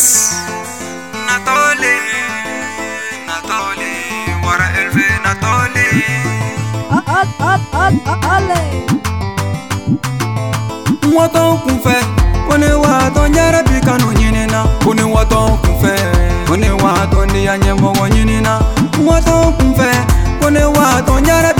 الناس Natoli, نطولي ورا قلبي نطولي Wato kunfɛ, ko ne wa tɔn yɛrɛ bi kanu ɲinina. Ko ne wa tɔn kunfɛ, ko ne wa tɔn diya Wato kunfɛ, ko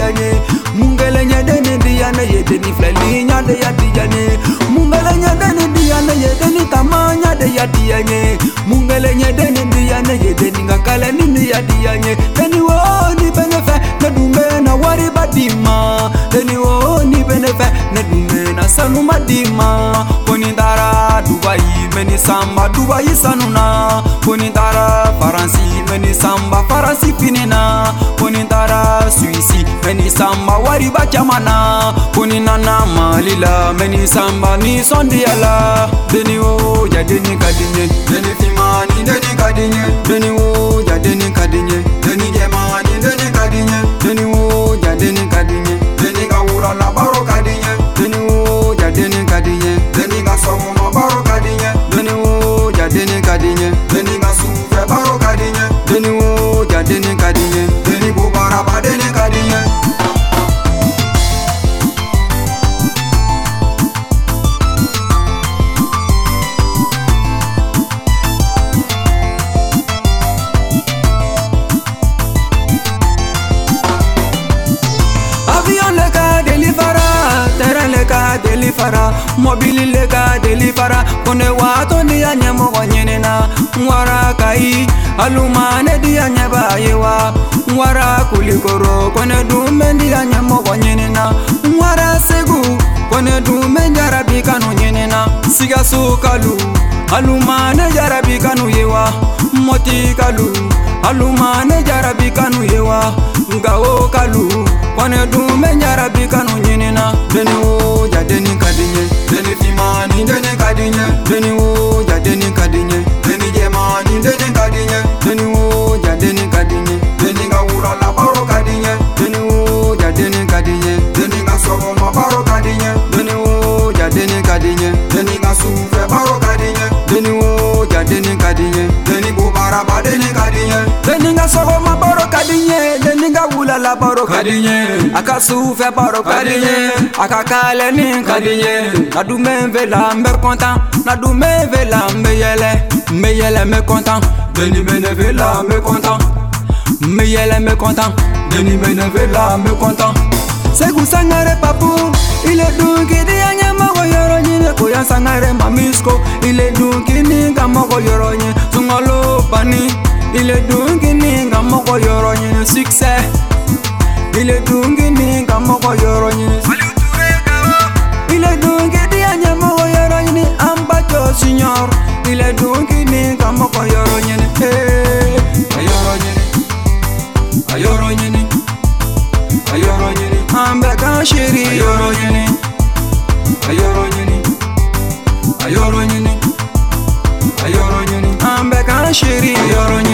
yane mungelenyedeni ndiyane yede ni flelinyade yadiyane mungelenyedeni ndiyane yede ni tamanyade yadiyane mungelenyedeni ndiyane yede ni ngakalenini yadiyane teni woni benefe nedume na wari badima teni woni benefe nedume na sanu madima koni ndara dubayi meni samba dubayi sanuna koni ndara faransi meni samba faransi pinina koriba caman na ko ni nana mali la mɛ ni sanba ni sɔndiyala beniwo delifara mobili le ka delifara kone waato ni ya ɲɛmɔgɔ ɲinina nwara kayi aluma ne di ya ɲɛba ye wa nwara kulikoro kone dume di ya ɲɛmɔgɔ ɲinina nwara segu kone dume jarabi kanu ɲinina sigasu kalu aluma ne jarabi kanu ye wa moti kalu aluma ne jarabi kanu ye wa gawo kalu kone dume di n ye denni ka wulala baro ka di n ye a ka sufɛ baro ka di n ye a ka kalɛnin ka di n ye na dumɛn fɛ la n bɛ kɔntan na dumɛn fɛ la n bɛ yɛlɛ n bɛ yɛlɛ n bɛ kɔntan denni bɛ ne fɛ la n bɛ kɔntan n bɛ yɛlɛ n bɛ kɔntan denni bɛ ne fɛ la n bɛ kɔntan. segu sangare papu ile dunkidi ya ɲɛmɔgɔ yɔrɔ ɲini koya sangare mamisko ile dunkini ka mɔgɔ yɔrɔ ɲɛ sungalo bani ile dungini nga moko yoro nyini succès ile dungini nga moko yoro nyini ile dungidi anya moko yoro nyini ambato signor ile dungini nga moko yoro nyini hey eh. ayoro nyini ayoro nyini ayoro nyini ambe ka shiri ayoro nyini ayoro nyini ayoro nyini ayoro nyini ambe ka ayoro nyini